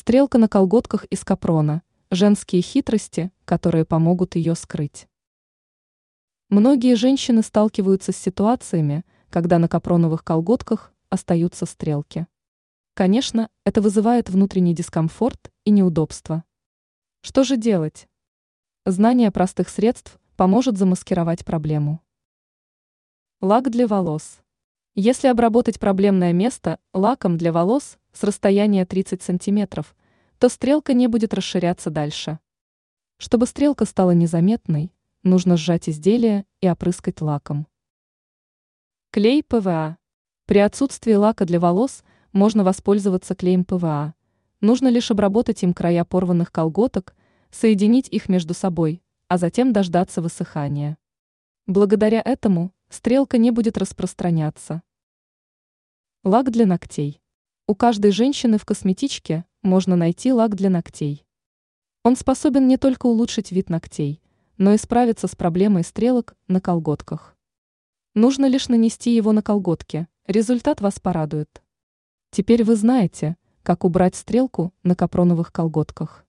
Стрелка на колготках из капрона. Женские хитрости, которые помогут ее скрыть. Многие женщины сталкиваются с ситуациями, когда на капроновых колготках остаются стрелки. Конечно, это вызывает внутренний дискомфорт и неудобство. Что же делать? Знание простых средств поможет замаскировать проблему. Лак для волос. Если обработать проблемное место лаком для волос с расстояния 30 см, то стрелка не будет расширяться дальше. Чтобы стрелка стала незаметной, нужно сжать изделие и опрыскать лаком. Клей ПВА. При отсутствии лака для волос можно воспользоваться клеем ПВА. Нужно лишь обработать им края порванных колготок, соединить их между собой, а затем дождаться высыхания. Благодаря этому стрелка не будет распространяться. Лак для ногтей. У каждой женщины в косметичке можно найти лак для ногтей. Он способен не только улучшить вид ногтей, но и справиться с проблемой стрелок на колготках. Нужно лишь нанести его на колготки, результат вас порадует. Теперь вы знаете, как убрать стрелку на капроновых колготках.